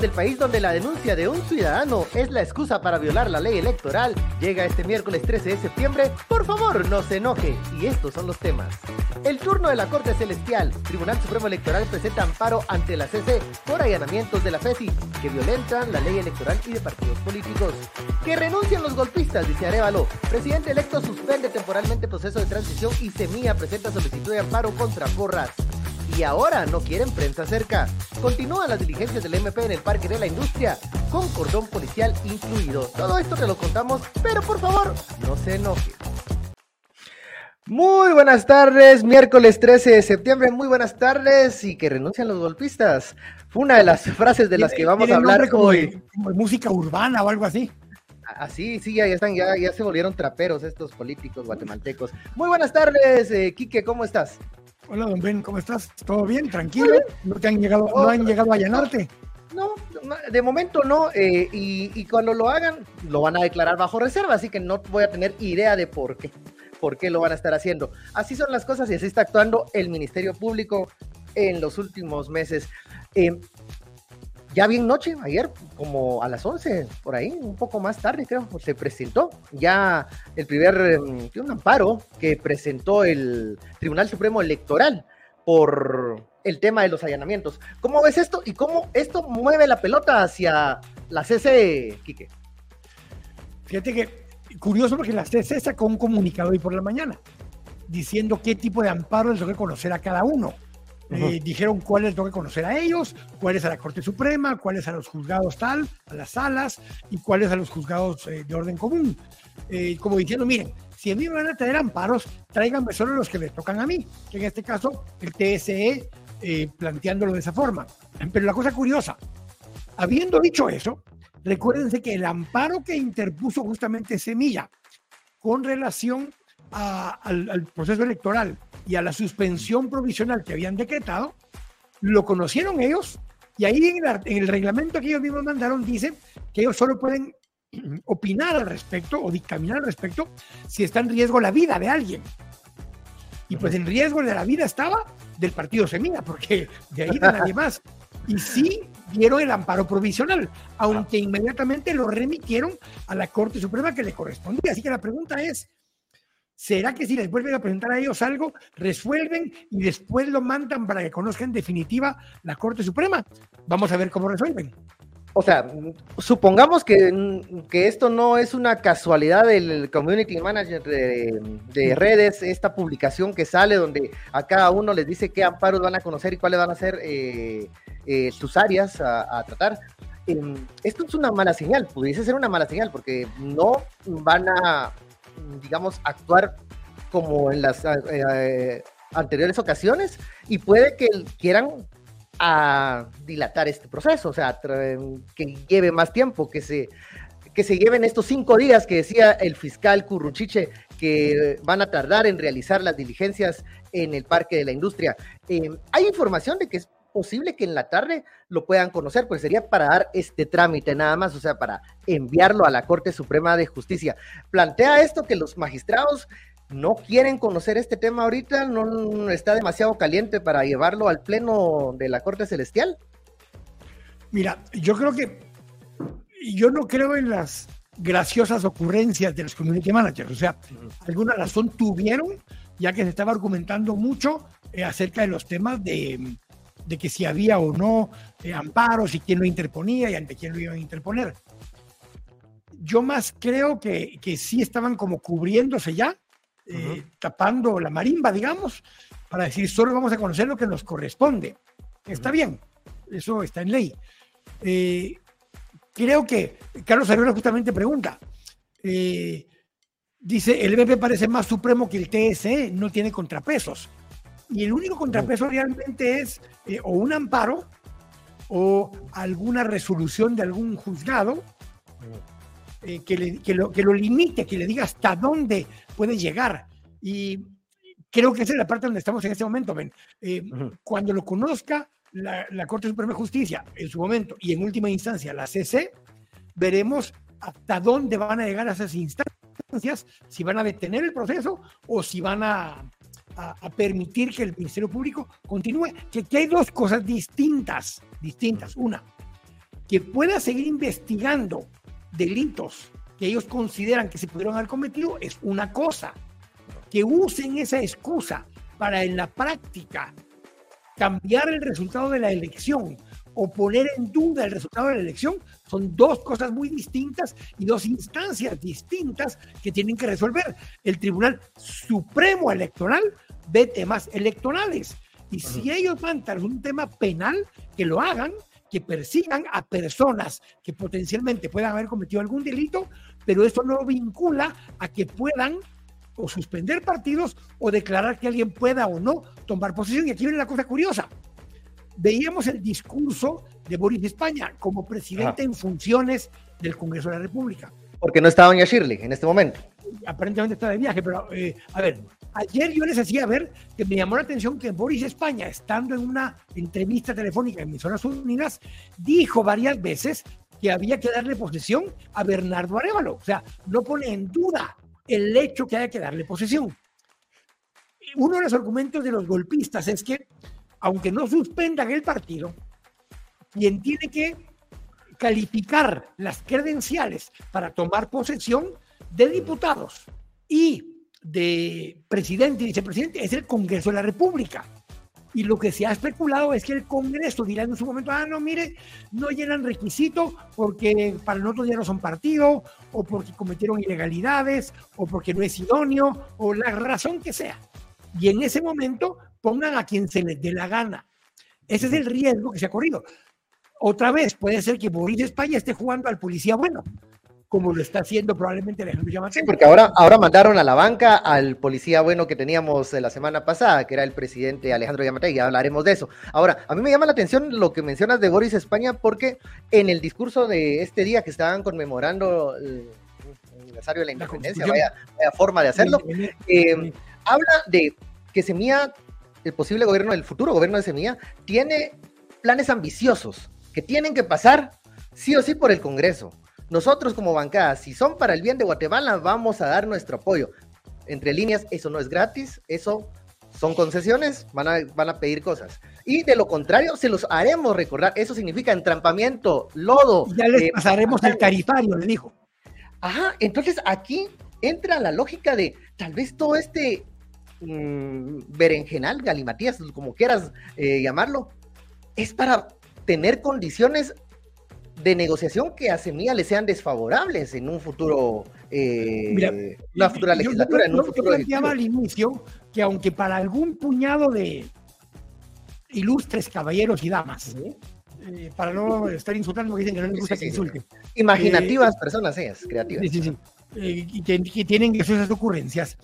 Transmitiendo desde el país donde la denuncia de un ciudadano es la excusa para violar la ley electoral, llega este miércoles 13 de septiembre. Por favor, no se enoje. Y estos son los temas. El turno de la Corte Celestial. Tribunal Supremo Electoral presenta amparo ante la CC por allanamientos de la FESI que violentan la ley electoral y de partidos políticos. Que renuncian los golpistas, dice Arevalo. Presidente electo suspende temporalmente proceso de transición y Semilla presenta solicitud de amparo contra Porras y ahora no quieren prensa cerca. Continúan las diligencias del MP en el Parque de la Industria, con cordón policial incluido. Todo esto te lo contamos, pero por favor, no se enoje. Muy buenas tardes, miércoles 13 de septiembre, muy buenas tardes y que renuncian los golpistas. Fue una de las frases de las que vamos a hablar hoy. Como música urbana o algo así. Así, sí, ya, están, ya, ya se volvieron traperos estos políticos guatemaltecos. Muy buenas tardes, eh, Quique, ¿cómo estás? Hola, don Ben, ¿cómo estás? ¿Todo bien? ¿Tranquilo? ¿No te han llegado, no han llegado a allanarte? No, de momento no, eh, y, cuando lo hagan, lo van a declarar bajo reserva, así que no voy a tener idea de por qué, por qué lo van a estar haciendo. Así son las cosas y así está actuando el Ministerio Público en los últimos meses. Eh, ya bien noche, ayer como a las 11, por ahí, un poco más tarde creo, se presentó ya el primer, em, un amparo que presentó el Tribunal Supremo Electoral por el tema de los allanamientos. ¿Cómo ves esto y cómo esto mueve la pelota hacia la CC, Quique? Fíjate que curioso porque la CC sacó un comunicado hoy por la mañana diciendo qué tipo de amparo les que conocer a cada uno. Eh, dijeron cuáles tengo que conocer a ellos, cuáles a la Corte Suprema, cuáles a los juzgados tal, a las salas y cuáles a los juzgados eh, de orden común. Eh, como diciendo, miren, si a mí me van a traer amparos, tráiganme solo los que me tocan a mí, que en este caso el TSE planteándolo de esa forma. Pero la cosa curiosa, habiendo dicho eso, recuérdense que el amparo que interpuso justamente Semilla con relación al proceso electoral y a la suspensión provisional que habían decretado, lo conocieron ellos y ahí en el, reglamento que ellos mismos mandaron dice que ellos solo pueden opinar al respecto o dictaminar al respecto si está en riesgo la vida de alguien. Y pues el riesgo de la vida estaba del partido Semilla, porque de ahí de nadie más. Y sí dieron el amparo provisional, aunque inmediatamente lo remitieron a la Corte Suprema que le correspondía. Así que la pregunta es, ¿Será que si les vuelven a presentar a ellos algo, resuelven y después lo mandan para que conozcan en definitiva la Corte Suprema? Vamos a ver cómo resuelven. O sea, supongamos que, que esto no es una casualidad del Community Manager de, redes, esta publicación que sale donde a cada uno les dice qué amparos van a conocer y cuáles van a ser eh, eh, sus áreas a, tratar. Em, esto es una mala señal, pudiese ser una mala señal porque no van a digamos, actuar como en las eh, eh, anteriores ocasiones y puede que quieran a dilatar este proceso, o sea, que lleve más tiempo, que se, que se lleven estos cinco días que decía el fiscal Curruchiche que van a tardar en realizar las diligencias en el Parque de la Industria. Eh, hay información de que es posible que en la tarde lo puedan conocer, pues sería para dar este trámite nada más, o sea, para enviarlo a la Corte Suprema de Justicia. Plantea esto que los magistrados no quieren conocer este tema ahorita, no está demasiado caliente para llevarlo al pleno de la Corte Celestial. Mira, yo creo que yo no creo en las graciosas ocurrencias de los community managers, o sea, alguna razón tuvieron, ya que se estaba argumentando mucho eh, acerca de los temas de de que si había o no eh, amparos y quién lo interponía y ante quién lo iban a interponer. Yo más creo que, que sí estaban como cubriéndose ya, eh, tapando la marimba, digamos, para decir solo vamos a conocer lo que nos corresponde. Está bien, eso está en ley. Eh, creo que Carlos Arriola justamente pregunta, dice, el BP parece más supremo que el TSE, no tiene contrapesos. Y el único contrapeso realmente es eh, o un amparo o alguna resolución de algún juzgado eh, que, lo, que lo limite, que le diga hasta dónde puede llegar. Y creo que esa es la parte donde estamos en este momento. ¿ven? Eh, cuando lo conozca la, la, Corte Suprema de Justicia en su momento y en última instancia la CC, veremos hasta dónde van a llegar a esas instancias, si van a detener el proceso o si van a a, permitir que el Ministerio Público continúe. Que, hay dos cosas distintas, distintas. Una, que pueda seguir investigando delitos que ellos consideran que se pudieron haber cometido es una cosa. Que usen esa excusa para en la práctica cambiar el resultado de la elección o poner en duda el resultado de la elección son dos cosas muy distintas y dos instancias distintas que tienen que resolver. El Tribunal Supremo Electoral ve temas electorales y si ellos van a un tema penal, que lo hagan, que persigan a personas que potencialmente puedan haber cometido algún delito, pero eso no vincula a que puedan o suspender partidos o declarar que alguien pueda o no tomar posesión. Y aquí viene la cosa curiosa. Veíamos el discurso de Boris España como presidente en funciones del Congreso de la República. Porque no estaba doña Shirley en este momento. Aparentemente está de viaje, pero eh, a ver, ayer yo les hacía ver que me llamó la atención que Boris España, estando en una entrevista telefónica en Emisoras Unidas, dijo varias veces que había que darle posesión a Bernardo Arevalo. O sea, no pone en duda el hecho que haya que darle posesión. Uno de los argumentos de los golpistas es que, aunque no suspendan el partido, quien tiene que calificar las credenciales para tomar posesión de diputados y de presidente y vicepresidente es el Congreso de la República. Y lo que se ha especulado es que el Congreso dirá en su momento, ah, no, mire, no llenan requisito porque para nosotros ya no son partido, o porque cometieron ilegalidades, o porque no es idóneo, o la razón que sea. Y en ese momento pongan a quien se les dé la gana. Ese es el riesgo que se ha corrido. Otra vez, puede ser que Boris España esté jugando al policía bueno como lo está haciendo probablemente Alejandro Yamatei. Sí, porque ahora, ahora mandaron a la banca al policía bueno que teníamos la semana pasada, que era el presidente Alejandro Yamatei, ya hablaremos de eso. Ahora, a mí me llama la atención lo que mencionas de Boris España, porque en el discurso de este día que estaban conmemorando el aniversario de la independencia, vaya, forma de hacerlo, eh, habla de que Semilla, el posible gobierno, el futuro gobierno de Semilla, tiene planes ambiciosos que tienen que pasar sí o sí por el Congreso nosotros como bancada, si son para el bien de Guatemala, vamos a dar nuestro apoyo. Entre líneas, eso no es gratis, eso son concesiones, van a, van a pedir cosas. Y de lo contrario, se los haremos recordar. Eso significa entrampamiento, lodo. Ya les eh, pasaremos el tarifario, le dijo. Ajá, entonces aquí entra la lógica de tal vez todo este mmm, berenjenal, galimatías, como quieras eh, llamarlo, es para tener condiciones de negociación que a Semilla le sean desfavorables en un futuro, eh, una futura legislatura. Yo, en un futuro planteaba al inicio que aunque para algún puñado de ilustres caballeros y damas, eh, para no estar insultando, dicen que no les gusta que insulten. Imaginativas personas ellas, creativas. Sí, sí, y que, tienen esas ocurrencias.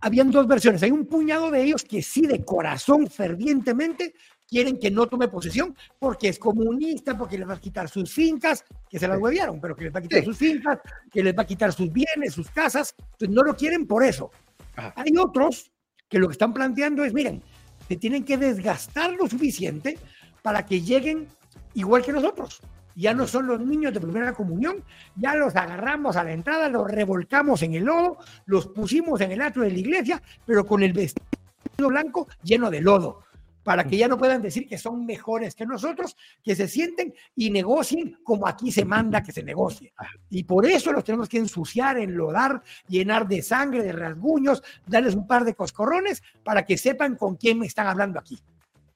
Habían dos versiones. Hay un puñado de ellos que sí, de corazón, fervientemente, quieren que no tome posesión porque es comunista, porque les va a quitar sus fincas, que se las huevearon, pero que les va a quitar sus fincas, que les va a quitar sus bienes, sus casas. Entonces no lo quieren por eso. Hay otros que lo que están planteando es, miren, se tienen que desgastar lo suficiente para que lleguen igual que nosotros. Ya no son los niños de primera comunión, ya los agarramos a la entrada, los revolcamos en el lodo, los pusimos en el atrio de la iglesia, pero con el vestido blanco lleno de lodo para que ya no puedan decir que son mejores que nosotros, que se sienten y negocien como aquí se manda que se negocie. Y por eso los tenemos que ensuciar, enlodar, llenar de sangre, de rasguños, darles un par de coscorrones para que sepan con quién me están hablando aquí.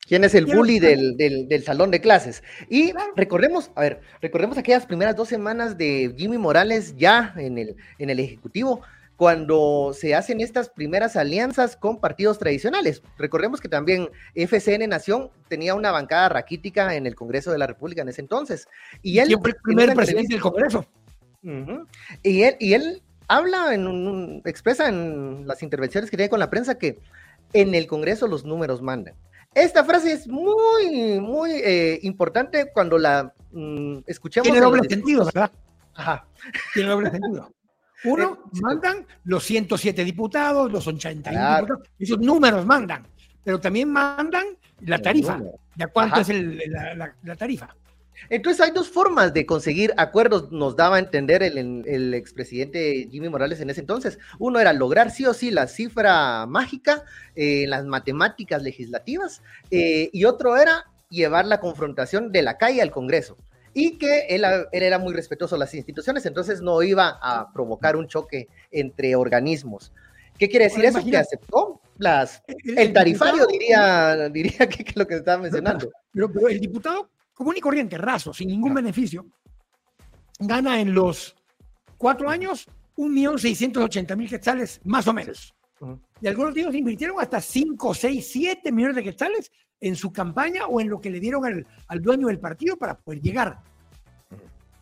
¿Quién es el bully del, del, salón de clases? Y recordemos, a ver, recordemos aquellas primeras dos semanas de Jimmy Morales ya en el, en el Ejecutivo, cuando se hacen estas primeras alianzas con partidos tradicionales. Recordemos que también FCN Nación tenía una bancada raquítica en el Congreso de la República en ese entonces. Y él, Siempre el primer presidente del Congreso. y, él, y él habla, en un, expresa en las intervenciones que tiene con la prensa que en el Congreso los números mandan. Esta frase es muy, muy eh, importante cuando la mm, escuchamos. Tiene doble sentido, ¿verdad? Ajá. Tiene doble sentido. Uno, mandan los 107 diputados, los 80 diputados, esos números mandan, pero también mandan la tarifa, de cuánto es la, tarifa. Entonces hay dos formas de conseguir acuerdos, nos daba a entender el, expresidente Jimmy Morales en ese entonces. Uno era lograr sí o sí la cifra mágica en las matemáticas legislativas eh, y otro era llevar la confrontación de la calle al Congreso. y que él, él, era muy respetuoso de las instituciones, entonces no iba a provocar un choque entre organismos. ¿Qué quiere decir eso? Que aceptó las, el, tarifario, diría, diría que, es lo que estaba mencionando. Pero, pero, el diputado común y corriente, raso, sin ningún beneficio, gana en los cuatro años un millón seiscientos ochenta mil quetzales, más o menos. Y algunos de ellos invirtieron hasta 5, 6, 7 millones de quetzales en su campaña o en lo que le dieron al, al dueño del partido para poder llegar.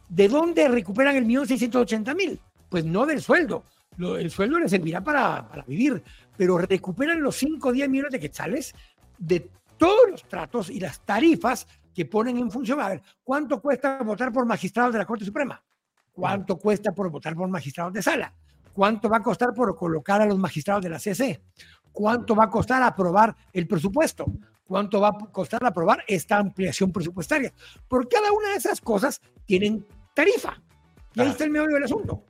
¿De dónde recuperan el millón seiscientos ochenta mil? Pues no del sueldo. el sueldo les servirá para, para vivir, pero recuperan los 5 o 10 millones de quetzales de todos los tratos y las tarifas que ponen en función. A ver, ¿cuánto cuesta votar por magistrados de la Corte Suprema? ¿Cuánto cuesta por votar por magistrados de sala? ¿Cuánto va a costar por colocar a los magistrados de la CC? ¿Cuánto va a costar aprobar el presupuesto? ¿Cuánto va a costar aprobar esta ampliación presupuestaria? Por cada una de esas cosas tienen tarifa. Y ahí está el medio del asunto.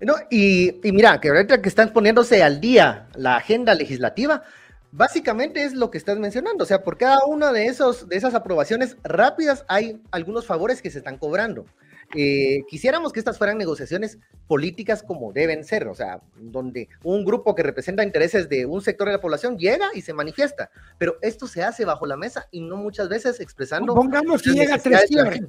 No, y, y, mira, que ahorita que están poniéndose al día la agenda legislativa, básicamente es lo que estás mencionando. O sea, por cada una de, esos, de esas aprobaciones rápidas hay algunos favores que se están cobrando. Eh, quisiéramos que estas fueran negociaciones políticas como deben ser, o sea, donde un grupo que representa intereses de un sector de la población llega y se manifiesta, pero esto se hace bajo la mesa y no muchas veces expresando. Pongamos que llega a tres quiebres.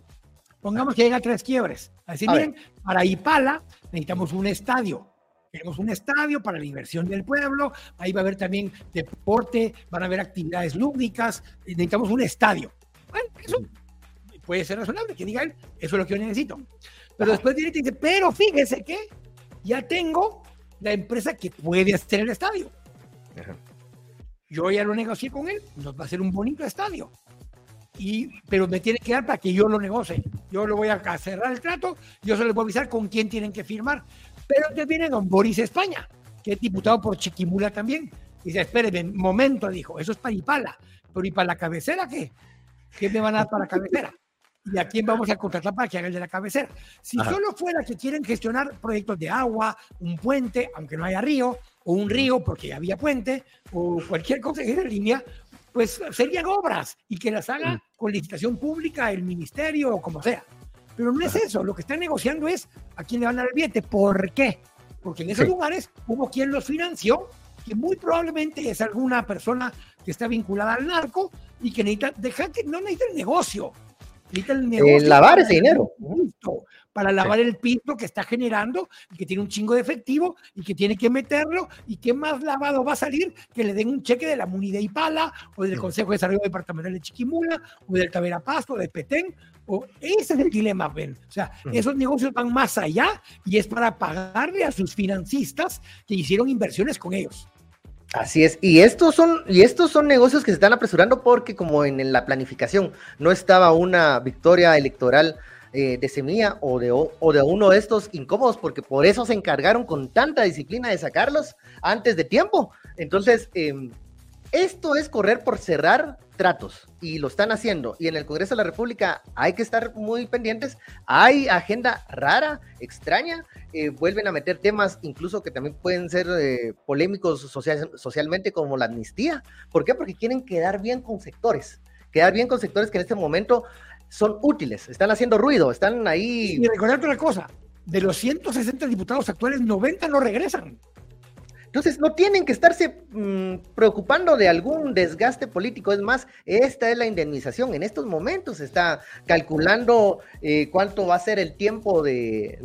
Pongamos que llega a tres quiebres. Así bien, para Ipala necesitamos un estadio. Queremos un estadio para la inversión del pueblo, ahí va a haber también deporte, van a haber actividades lúdicas, necesitamos un estadio. Bueno, eso puede ser razonable, que diga él, eso es lo que yo necesito. Pero después viene y dice, pero fíjese que ya tengo la empresa que puede hacer el estadio. Yo ya lo negocié con él, nos va a hacer un bonito estadio. Y, pero me tiene que dar para que yo lo negocie. Yo lo voy a cerrar el trato, yo se les voy a avisar con quién tienen que firmar. Pero entonces viene don Boris España, que es diputado por Chiquimula también. Y dice, espérenme, momento, dijo, eso es para Ipala. Pero ¿y para la cabecera qué? ¿Qué me van a dar para la cabecera? ¿Y a quién vamos a contratar para que haga el de la cabecera? Si solo fuera que quieren gestionar proyectos de agua, un puente, aunque no haya río, o un río porque ya había puente, o cualquier cosa que en línea, pues serían obras y que las haga mm. con licitación pública el ministerio o como sea. Pero no es eso, lo que están negociando es a quién le van a dar el billete. ¿Por qué? Porque en esos lugares hubo quien los financió, que muy probablemente es alguna persona que está vinculada al narco y que necesita, dejar que no necesita el negocio, el eh, lavar ese dinero. para lavar el piso que está generando y que tiene un chingo de efectivo y que tiene que meterlo y qué más lavado va a salir que le den un cheque de la Muni de Ipala o del Consejo de Desarrollo Departamental de Chiquimula o del Tavera Pasto, de Petén. O, ese es el dilema, Ben. O sea, esos negocios van más allá y es para pagarle a sus financistas que hicieron inversiones con ellos. Así es, y estos son, y estos son negocios que se están apresurando porque como en, la planificación no estaba una victoria electoral eh, de Semilla o de, o de uno de estos incómodos, porque por eso se encargaron con tanta disciplina de sacarlos antes de tiempo. Entonces, em, esto es correr por cerrar tratos y lo están haciendo. Y en el Congreso de la República hay que estar muy pendientes. Hay agenda rara, extraña. Eh, vuelven a meter temas incluso que también pueden ser eh, polémicos socialmente como la amnistía. ¿Por qué? Porque quieren quedar bien con sectores. Quedar bien con sectores que en este momento son útiles, están haciendo ruido, están ahí. Y recordar otra cosa, de los 160 diputados actuales, 90 no regresan. Entonces, no tienen que estarse mm, preocupando de algún desgaste político. Es más, esta es la indemnización. En estos momentos se está calculando eh, cuánto va a ser el tiempo de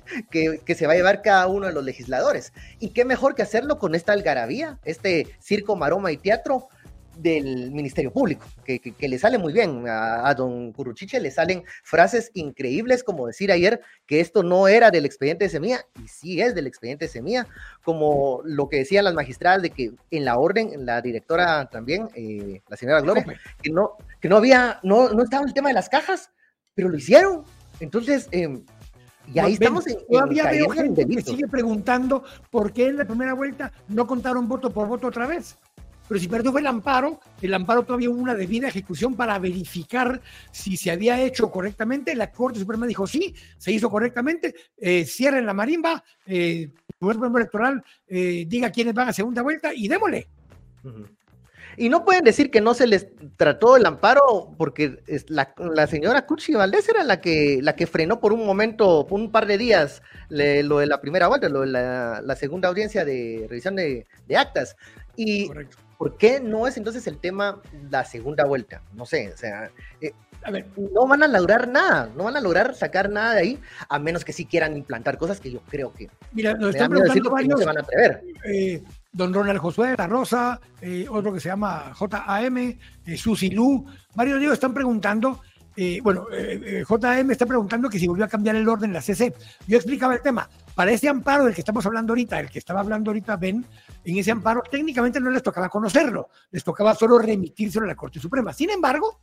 que, que, se va a llevar cada uno de los legisladores. Y qué mejor que hacerlo con esta algarabía, este circo, maroma y teatro del Ministerio Público, que, le sale muy bien. A, don Curuchiche le salen frases increíbles, como decir ayer que esto no era del expediente de Semilla, y sí es del expediente de Semilla, como lo que decían las magistradas de que en la orden, la directora también, eh, la señora Gloria, que no, que no había, no, no estaba el tema de las cajas, pero lo hicieron. Entonces, eh, y ahí estamos en, Todavía veo gente que sigue preguntando por qué en la primera vuelta no contaron voto por voto otra vez. Pero si perdió fue el amparo, el amparo todavía hubo una debida ejecución para verificar si se había hecho correctamente. La Corte Suprema dijo sí, se hizo correctamente, eh, cierren la marimba, eh, el Electoral eh, diga quiénes van a segunda vuelta y démosle. Y no pueden decir que no se les trató el amparo porque la, la señora Cuchi Valdés era la que, la que frenó por un momento, por un par de días, lo de la primera vuelta, lo de la, segunda audiencia de revisión de, actas. Y ¿por qué no es entonces el tema la segunda vuelta? No sé, o sea, eh, a ver, no van a lograr nada, no van a lograr sacar nada de ahí, a menos que sí quieran implantar cosas que yo creo que. Mira, nos están preguntando varios, se van a atrever. Eh, don Ronald Josué, La Rosa, eh, otro que se llama JAM, Susi Lu, varios de ellos están preguntando. Eh, bueno, JAM está preguntando que si volvió a cambiar el orden de la CC. Yo explicaba el tema. Para ese amparo del que estamos hablando ahorita, el que estaba hablando ahorita Ben, en ese amparo técnicamente no les tocaba conocerlo, les tocaba solo remitirse a la Corte Suprema. Sin embargo,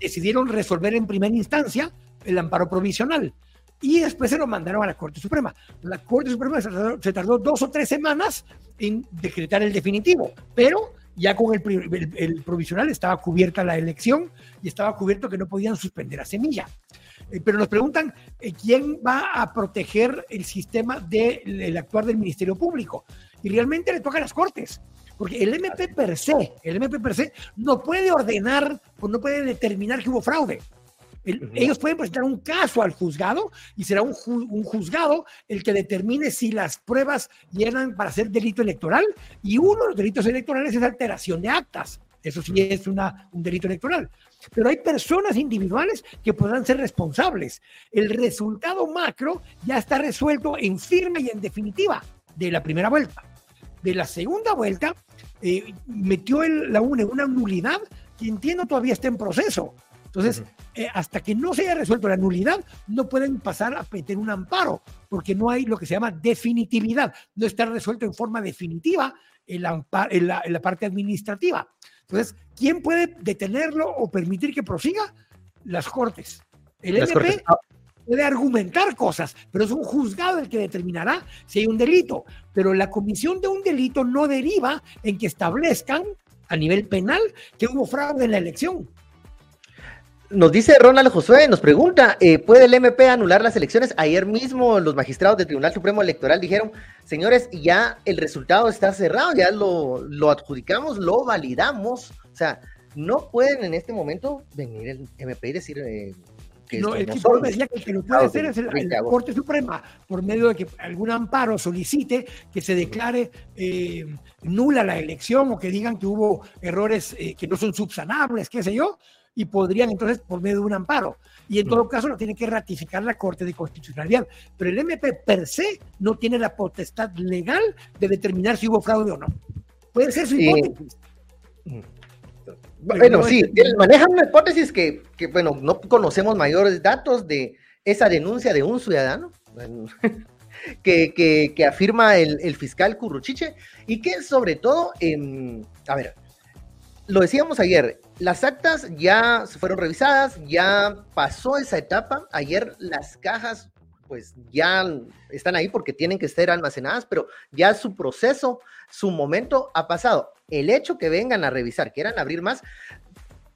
decidieron resolver en primera instancia el amparo provisional y después se lo mandaron a la Corte Suprema. La Corte Suprema se tardó, dos o tres semanas en decretar el definitivo, pero ya con el, provisional estaba cubierta la elección y estaba cubierto que no podían suspender a Semilla. Eh, pero nos preguntan eh, quién va a proteger el sistema del actuar del Ministerio Público. Y realmente le toca a las Cortes. Porque el MP per se, el MP per se no puede ordenar o no puede determinar que hubo fraude. Ellos pueden presentar un caso al juzgado y será un, juzgado el que determine si las pruebas llegan para ser delito electoral y uno de los delitos electorales es alteración de actas. Eso sí es una, un delito electoral. Pero hay personas individuales que podrán ser responsables. El resultado macro ya está resuelto en firme y en definitiva de la primera vuelta. De la segunda vuelta, eh, metió el, la UNE una nulidad que entiendo todavía está en proceso entonces, eh, hasta que no se haya resuelto la nulidad, no pueden pasar a meter un amparo, porque no hay lo que se llama definitividad. No está resuelto en forma definitiva en la, en la, parte administrativa. Entonces, ¿quién puede detenerlo o permitir que prosiga? Las Cortes. El MP ah. puede argumentar cosas, pero es un juzgado el que determinará si hay un delito. Pero la comisión de un delito no deriva en que establezcan a nivel penal que hubo fraude en la elección. Nos dice Ronald Josué, nos pregunta, eh, ¿puede el MP anular las elecciones? Ayer mismo los magistrados del Tribunal Supremo Electoral dijeron, señores, ya el resultado está cerrado, ya lo, lo adjudicamos, lo validamos. O sea, no pueden en este momento venir el MP y decir eh, que no, el tipo decía que el que lo puede hacer es la, Corte Suprema, por medio de que algún amparo solicite que se declare eh, nula la elección o que digan que hubo errores que no son subsanables, qué sé yo y podrían entonces por medio de un amparo. Y en todo caso lo tiene que ratificar la Corte de Constitucionalidad. Pero el MP per se no tiene la potestad legal de determinar si hubo fraude o no. Puede ser su hipótesis. Mm. Bueno, sí, él maneja una hipótesis que, que, bueno, no conocemos mayores datos de esa denuncia de un ciudadano. Que, que, que, afirma el, el, fiscal Curruchiche y que sobre todo, a ver, lo decíamos ayer, las actas ya se fueron revisadas, ya pasó esa etapa. Ayer las cajas pues ya están ahí porque tienen que ser almacenadas, pero ya su proceso, su momento ha pasado. El hecho que vengan a revisar, quieran abrir más,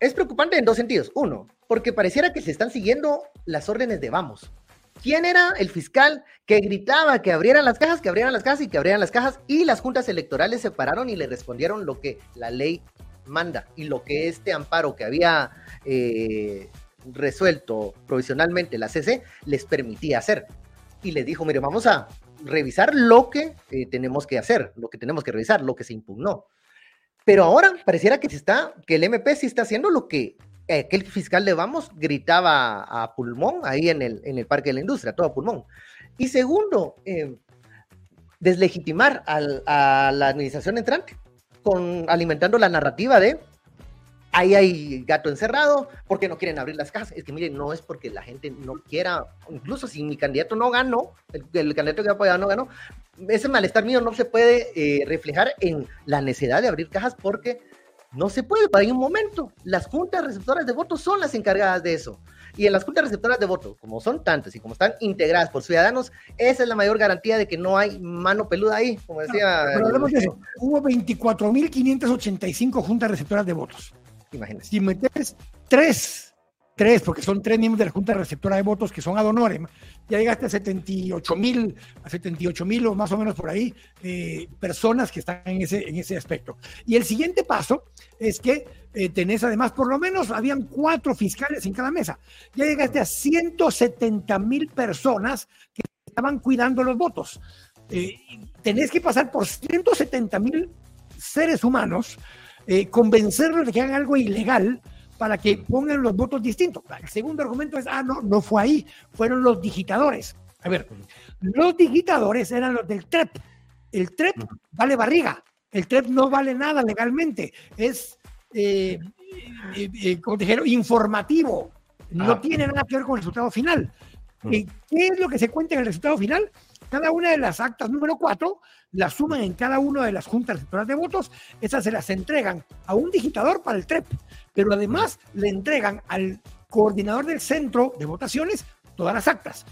es preocupante en dos sentidos. Uno, porque pareciera que se están siguiendo las órdenes de vamos. ¿Quién era el fiscal que gritaba que abrieran las cajas, que abrieran las cajas y que abrieran las cajas? Y las juntas electorales se pararon y le respondieron lo que la ley manda y lo que este amparo que había eh, resuelto provisionalmente la CC les permitía hacer. Y les dijo, mire, vamos a revisar lo que eh, tenemos que hacer, lo que tenemos que revisar, lo que se impugnó. Pero ahora pareciera que se está, que el MP sí está haciendo lo que aquel fiscal de Vamos gritaba a pulmón ahí en el, en el Parque de la Industria, todo a pulmón. Y segundo, eh, deslegitimar a la administración entrante alimentando la narrativa de ahí hay gato encerrado, porque no quieren abrir las casas. Es que miren, no es porque la gente no quiera, incluso si mi candidato no ganó, el, candidato que apoyado no ganó, ese malestar mío no se puede eh, reflejar en la necesidad de abrir cajas porque no se puede, para un momento. Las juntas receptoras de votos son las encargadas de eso. Y en las juntas receptoras de votos, como son tantas y como están integradas por ciudadanos, esa es la mayor garantía de que no hay mano peluda ahí, como decía. pero hablemos de eso. Hubo 24.585 juntas receptoras de votos. Imagínense. Si metes tres tres, porque son tres miembros de la Junta Receptora de Votos que son ad honorem, ya llegaste a 78 mil, a 78 mil o más o menos por ahí, eh, personas que están en ese, en ese aspecto. Y el siguiente paso es que eh, tenés además, por lo menos, habían cuatro fiscales en cada mesa. Ya llegaste a 170 mil personas que estaban cuidando los votos. Eh, tenés que pasar por 170 mil seres humanos, convencerlos de que hagan algo ilegal, para que pongan los votos distintos. El segundo argumento es, ah, no, no fue ahí, fueron los digitadores. A ver, los digitadores eran los del TREP. El TREP vale barriga, el TREP no vale nada legalmente, es, eh, eh, eh como dijeron, informativo, no ah. tiene nada que ver con el resultado final. ¿Qué es lo que se cuenta en el resultado final? Cada una de las actas número 4 las suman en cada una de las juntas electorales de votos, esas se las entregan a un digitador para el TREP, pero además le entregan al coordinador del centro de votaciones todas las actas.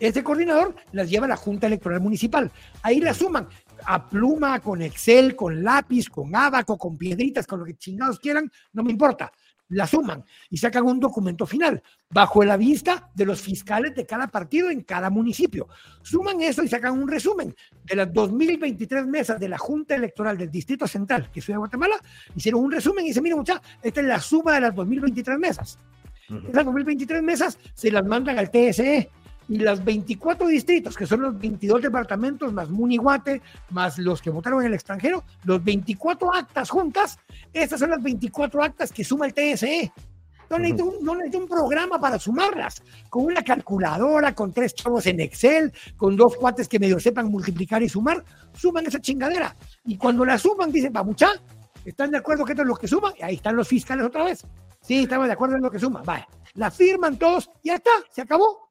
Ese coordinador las lleva a la Junta Electoral Municipal. Ahí las suman a pluma, con Excel, con lápiz, con abaco, con piedritas, con lo que chingados quieran, no me importa la suman y sacan un documento final bajo la vista de los fiscales de cada partido en cada municipio. Suman eso y sacan un resumen de las 2023 mesas de la Junta Electoral del Distrito Central, que es de Guatemala, hicieron un resumen y dicen, mira muchachos, esta es la suma de las 2023 mesas. Esas 2023 mesas se las mandan al TSE y las 24 distritos, que son los 22 departamentos, más Munihuate, más los que votaron en el extranjero, los 24 actas juntas, estas son las 24 actas que suma el TSE. No necesito, un, no necesito un programa para sumarlas, con una calculadora, con tres chavos en Excel, con dos cuates que medio sepan multiplicar y sumar, suman esa chingadera. Y cuando la suman, dicen, mucha ¿están de acuerdo que esto es lo que suma? Y ahí están los fiscales otra vez. Sí, estamos de acuerdo en lo que suma. Vaya, la firman todos y ya está, se acabó.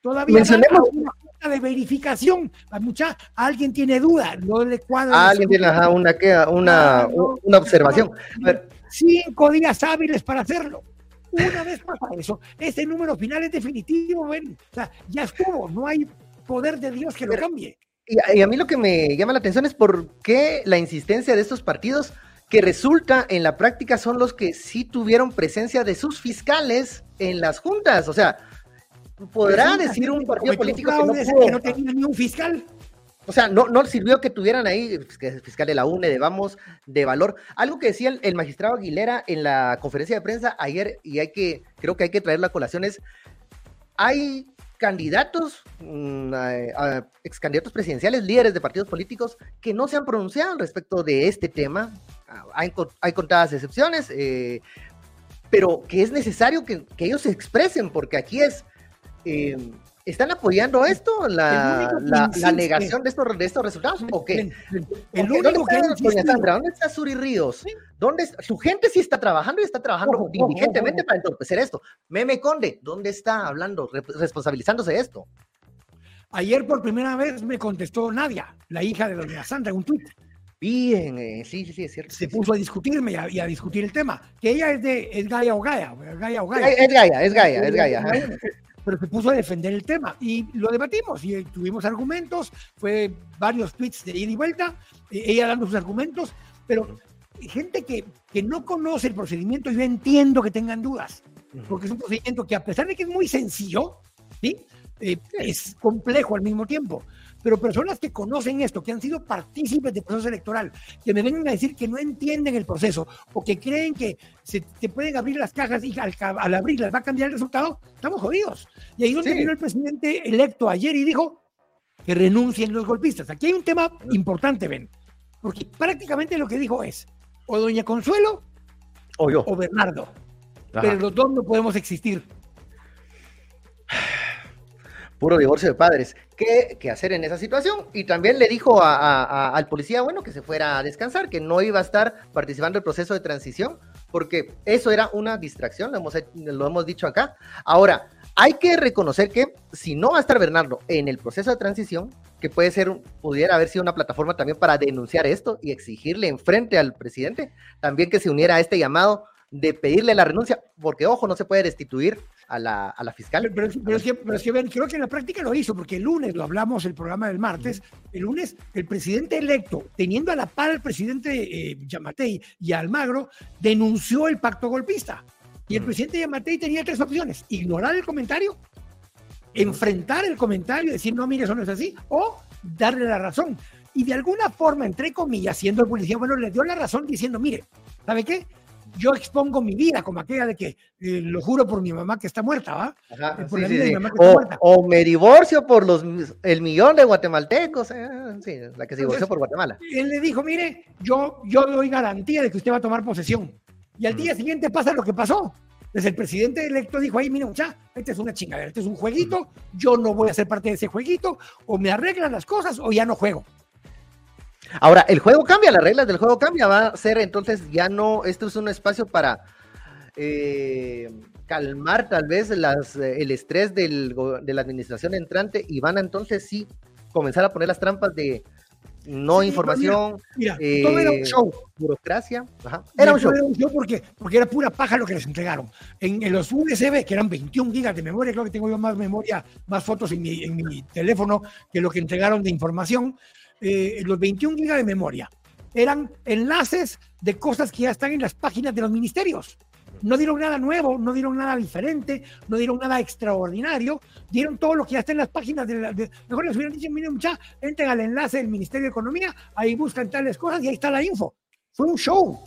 Todavía Mencionemos una de verificación. Mucha, alguien tiene duda, no le cuadra. Alguien tiene una, una, una observación. Cinco días hábiles para hacerlo. Una vez pasa eso, ese número final es definitivo, o sea, ya estuvo, no hay poder de Dios que lo cambie. Y a, mí lo que me llama la atención es por qué la insistencia de estos partidos que resulta en la práctica son los que sí tuvieron presencia de sus fiscales en las juntas. O sea, podrá decir un partido político que no, tenía ni un fiscal. O sea, no, no sirvió que tuvieran ahí que fiscal de la UNE, de Vamos, de Valor. Algo que decía el, magistrado Aguilera en la conferencia de prensa ayer, y hay que, creo que hay que traer la colación, es, hay candidatos, mm, ex candidatos presidenciales, líderes de partidos políticos, que no se han pronunciado respecto de este tema. Hay, hay contadas excepciones, eh, pero que es necesario que, que ellos se expresen, porque aquí es eh, ¿Están apoyando esto? ¿La, la, negación de estos, de estos resultados? ¿O qué? El, único ¿Dónde, está, Sandra, ¿Dónde está Suri Ríos? ¿Dónde Su gente sí está trabajando y está trabajando diligentemente para entorpecer esto. Meme Conde, ¿dónde está hablando, responsabilizándose de esto? Ayer por primera vez me contestó Nadia, la hija de doña Sandra, en un tuit. Bien, eh, sí, sí, sí, es cierto. Se puso a discutirme y a, discutir el tema. Que ella es de es Gaia o Gaia. Gaia o Gaia. Es Gaia, es Gaia, es Gaia pero se puso a defender el tema y lo debatimos y tuvimos argumentos, fue varios tweets de ida y vuelta, eh, ella dando sus argumentos, pero gente que, que no conoce el procedimiento, yo entiendo que tengan dudas, porque es un procedimiento que a pesar de que es muy sencillo, ¿sí? Eh, es complejo al mismo tiempo pero personas que conocen esto, que han sido partícipes del proceso electoral, que me vengan a decir que no entienden el proceso o que creen que se te pueden abrir las cajas y al, abrirlas va a cambiar el resultado, estamos jodidos. Y ahí es donde vino el presidente electo ayer y dijo que renuncien los golpistas. Aquí hay un tema importante, Ben, porque prácticamente lo que dijo es o doña Consuelo o yo o Bernardo. Pero los dos no podemos existir puro divorcio de padres. ¿Qué, hacer en esa situación? Y también le dijo al policía, bueno, que se fuera a descansar, que no iba a estar participando en el proceso de transición, porque eso era una distracción, lo hemos, lo hemos dicho acá. Ahora, hay que reconocer que si no va a estar Bernardo en el proceso de transición, que puede ser, pudiera haber sido una plataforma también para denunciar esto y exigirle enfrente al presidente, también que se uniera a este llamado de pedirle la renuncia, porque ojo, no se puede destituir a la, a la fiscal. Pero, es que, creo que en la práctica lo hizo, porque el lunes, lo hablamos el programa del martes, el lunes el presidente electo, teniendo a la par al presidente eh, Yamatei y a Almagro, denunció el pacto golpista. Y el presidente Yamatei tenía tres opciones: ignorar el comentario, enfrentar el comentario y decir, no, mire, eso no es así, o darle la razón. Y de alguna forma, entre comillas, siendo el policía, bueno, le dio la razón diciendo, mire, ¿sabe qué? Yo expongo mi vida como aquella de que eh, lo juro por mi mamá que está muerta, ¿va? Ajá, sí, sí, sí. O, o, me divorcio por los el millón de guatemaltecos, eh, sí, la que se divorció Entonces, por Guatemala. Él le dijo, mire, yo, yo doy garantía de que usted va a tomar posesión. Y al día siguiente pasa lo que pasó. Entonces el presidente electo dijo, ahí, mira, mucha, este es una chingadera, este es un jueguito, yo no voy a ser parte de ese jueguito, o me arreglan las cosas o ya no juego. Ahora, el juego cambia, las reglas del juego cambia, va a ser entonces ya no, esto es un espacio para eh, calmar tal vez las, el estrés del, de la administración entrante y van a entonces sí comenzar a poner las trampas de no Sí, información, Mira, eh, todo era un show. burocracia. Ajá. Era un show. Era un show porque, porque era pura paja lo que les entregaron. En, en los USB, que eran 21 gigas de memoria, creo que tengo yo más memoria, más fotos en mi, en mi teléfono que lo que entregaron de información. Eh, los 21 gigas de memoria eran enlaces de cosas que ya están en las páginas de los ministerios. No dieron nada nuevo, no dieron nada diferente, no dieron nada extraordinario, dieron todo lo que ya está en las páginas de, mejor les hubieran dicho, miren mucha, entren al enlace del Ministerio de Economía, ahí buscan tales cosas y ahí está la info. Fue un show.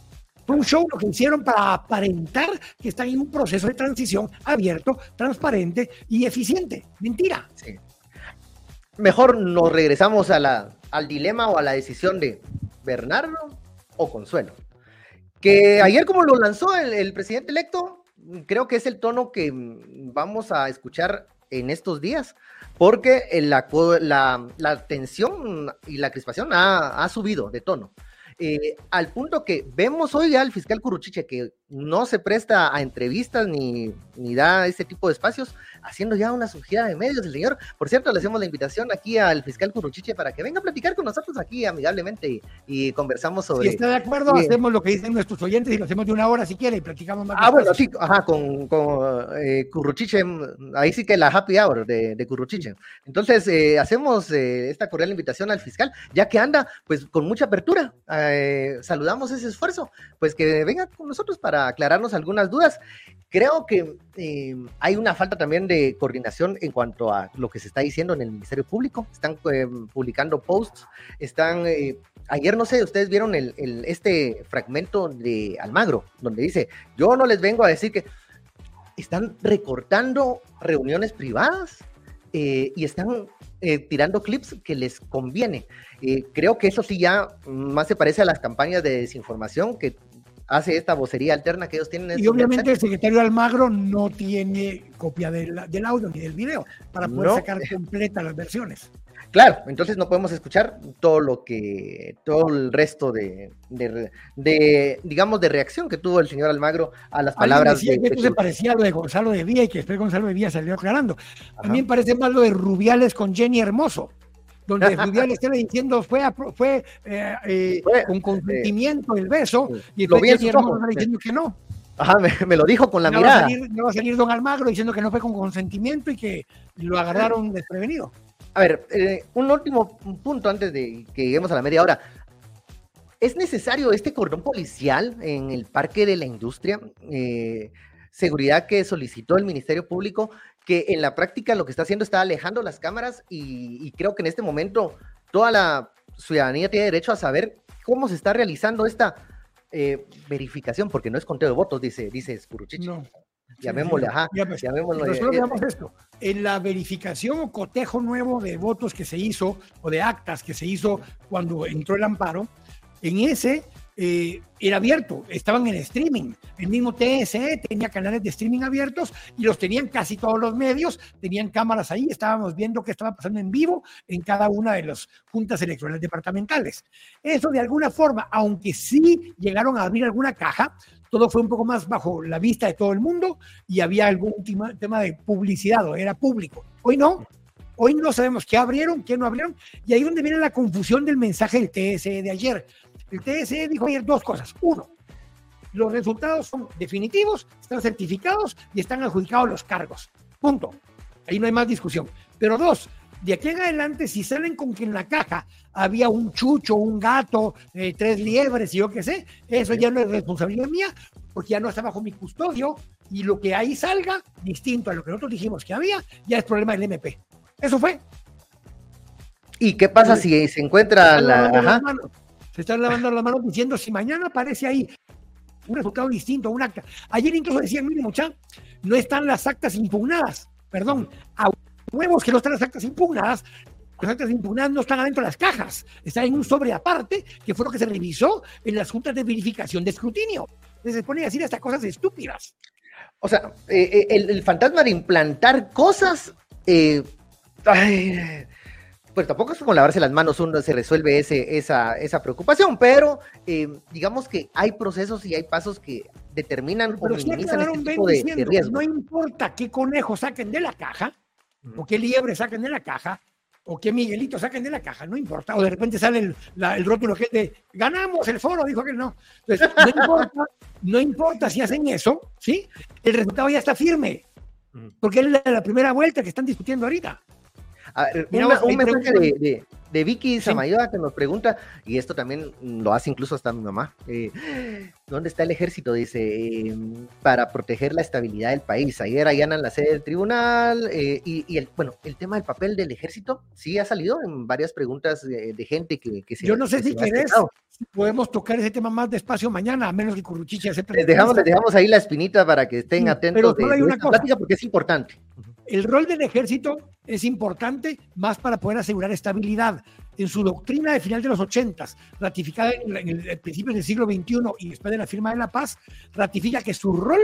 Fue un show lo que hicieron para aparentar que están en un proceso de transición abierto, transparente y eficiente. Mentira. Sí. Mejor nos regresamos al dilema o a la decisión de Bernardo o Consuelo. Que ayer como lo lanzó el, presidente electo, creo que es el tono que vamos a escuchar en estos días, porque la, tensión y la crispación ha, ha subido de tono. Eh, al punto que vemos hoy al fiscal Curuchiche que no se presta a entrevistas ni, ni da ese tipo de espacios, haciendo ya una surgida de medios el señor. Por cierto, le hacemos la invitación aquí al fiscal Curuchiche para que venga a platicar con nosotros aquí amigablemente y, y conversamos sobre... Si está de acuerdo, hacemos lo que dicen nuestros oyentes y lo hacemos de una hora si quiere y platicamos más. Ah, bueno, sí, ajá, con, con eh, Curruchiche, ahí sí que la happy hour de, de Curruchiche. Entonces, eh, hacemos eh, esta cordial invitación al fiscal, ya que anda, pues, con mucha apertura. Eh, saludamos ese esfuerzo, pues que venga con nosotros para aclararnos algunas dudas. Creo que eh, hay una falta también de coordinación en cuanto a lo que se está diciendo en el Ministerio Público. Están eh, publicando posts, están... eh, Ayer, no sé, ustedes vieron el, este fragmento de Almagro, donde dice, yo no les vengo a decir que están recortando reuniones privadas y están tirando clips que les conviene. Eh, creo que eso sí ya más se parece a las campañas de desinformación que hace esta vocería alterna que ellos tienen. en Y obviamente el secretario Almagro no tiene copia del, del audio ni del video para poder No. sacar completas las versiones. Claro, entonces no podemos escuchar todo lo que, todo el resto de, de, de, digamos, de reacción que tuvo el señor Almagro a las palabras decía de, que esto se parecía a lo de Gonzalo de Vía y que después Gonzalo de Vía salió aclarando. Ajá. También parece más lo de Rubiales con Jenny Hermoso, donde Rubiales estaba diciendo fue, fue, eh, eh, Fue, con consentimiento el beso y Lo vi en ojos, diciendo que no. Ajá, me, me lo dijo con la va, mirada. salir, ya va a salir don Almagro diciendo que no fue con consentimiento y que lo agarraron desprevenido. A ver, eh, un último punto antes de que lleguemos a la media hora. ¿Es necesario este cordón policial en el Parque de la Industria? Eh, seguridad que solicitó el Ministerio Público, que en la práctica lo que está haciendo está alejando las cámaras y, y creo que en este momento toda la ciudadanía tiene derecho a saber cómo se está realizando esta eh, verificación, porque no es conteo de votos, dice, dice Spuruchich. No. Llamémosle, ajá, ya pues, llamémosle, pero solo eh, esto. En la verificación o cotejo nuevo de votos que se hizo o de actas que se hizo cuando entró el amparo, en ese eh, era abierto, estaban en streaming. El mismo TSE tenía canales de streaming abiertos y los tenían casi todos los medios, tenían cámaras ahí, estábamos viendo qué estaba pasando en vivo en cada una de las juntas electorales departamentales. Eso de alguna forma, aunque sí llegaron a abrir alguna caja, todo fue un poco más bajo la vista de todo el mundo y había algún tema, de publicidad o era público. Hoy no. Hoy no sabemos qué abrieron, qué no abrieron, y ahí es donde viene la confusión del mensaje del TSE de ayer. El TSE dijo ayer dos cosas. Uno, los resultados son definitivos, están certificados y están adjudicados los cargos. Punto. Ahí no hay más discusión. Pero dos, de aquí en adelante, si salen con que en la caja había un chucho, un gato, eh, tres liebres y yo qué sé, eso ya no es responsabilidad mía, porque ya no está bajo mi custodio y lo que ahí salga, distinto a lo que nosotros dijimos que había, ya es problema del MP. Eso fue. ¿Y qué pasa si se encuentra Se la... Ajá. Se están lavando las manos diciendo si mañana aparece ahí un resultado distinto, un acta. Ayer incluso decían, mire, mucha, no están las actas impugnadas. Perdón, a huevos que no están las actas impugnadas. Las actas impugnadas no están adentro de las cajas, están en un sobre aparte, que fue lo que se revisó en las juntas de verificación de escrutinio. Se ponen a decir hasta cosas estúpidas. O sea, eh, eh, el, el fantasma de implantar cosas, eh, ay, pues tampoco es con lavarse las manos uno se resuelve ese, esa, esa preocupación, pero eh, digamos que hay procesos y hay pasos que determinan o Pero sí minimizan este tipo de, de diciendo, riesgos. no importa qué conejo saquen de la caja, o qué liebre saquen de la caja, o qué Miguelito saquen de la caja, no importa. O de repente sale el, la- el rótulo que de ganamos el foro, dijo que no. Entonces, no importa, no importa si hacen eso, ¿sí? El resultado ya está firme. Porque es la, la primera vuelta que están discutiendo ahorita. A ver, Mira, una- vos, un mensaje de, de- de Vicky Samayoa que nos pregunta, y esto también lo hace incluso hasta mi mamá, eh, ¿dónde está el ejército? Dice, eh, para proteger la estabilidad del país. Ayer allanan la sede del tribunal, eh, y, y el, bueno, el tema del papel del ejército sí ha salido en varias preguntas de, de gente que, que se Yo no sé si ha querés, si podemos tocar ese tema más despacio mañana, a menos que Curruchiche acepte. Les dejamos, les dejamos ahí la espinita para que estén Sí, atentos pero de, hay de una cosa. plática porque es importante. El rol del ejército es importante más para poder asegurar estabilidad. En su doctrina de final de los 80, ratificada en, el- en el principio del siglo XXI y después de la firma de la paz, ratifica que su rol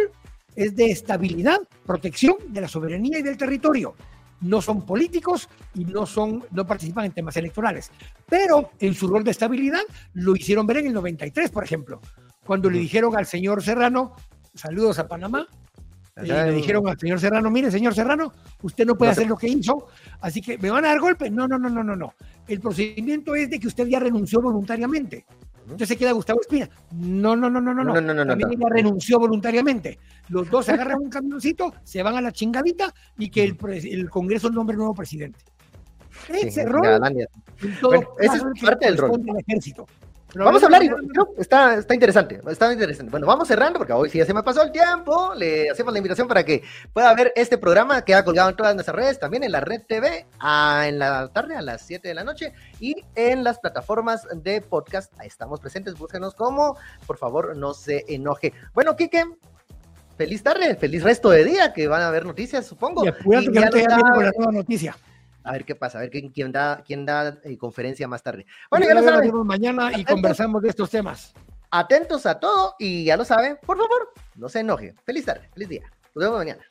es de estabilidad, protección de la soberanía y del territorio. No son políticos y no, son, no participan en temas electorales. Pero en su rol de estabilidad lo hicieron ver en el 93, por ejemplo, cuando le dijeron al señor Serrano, saludos a Panamá, Ajá, le dijeron al señor Serrano, mire, señor Serrano, usted no puede No hacer lo que hizo, así que me van a dar golpe. No, no, no, no, no, no. El procedimiento es de que usted ya renunció voluntariamente. Entonces se queda Gustavo Espina. No, no, no, no, no, no. No, no, También no. ella renunció voluntariamente. Los dos se agarran un camioncito, se van a la chingadita y que el, el Congreso nombre nuevo presidente. Sí, Ese rol todo Bueno, ese es parte del rol. al ejército. Pero Vamos a hablar, ¿no? está, está interesante, está interesante. Bueno, vamos cerrando porque hoy sí ya se me pasó el tiempo. Le hacemos la invitación para que pueda ver este programa que ha colgado en todas nuestras redes, también en la red TV, a- en la tarde a las 7 de la noche y en las plataformas de podcast. Ahí estamos presentes, búsquenos como, por favor, no se enoje. Bueno, Kike, feliz tarde, feliz resto de día, que van a haber noticias, supongo. Y apúrate Y que ya no te la nueva noticia a ver qué pasa, a ver quién, quién da, quién da eh, conferencia más tarde. Bueno, ya, lo saben. Nos vemos mañana y conversamos de estos temas. Atentos a todo y ya lo saben, por favor, no se enoje. Feliz tarde, feliz día. Nos vemos mañana.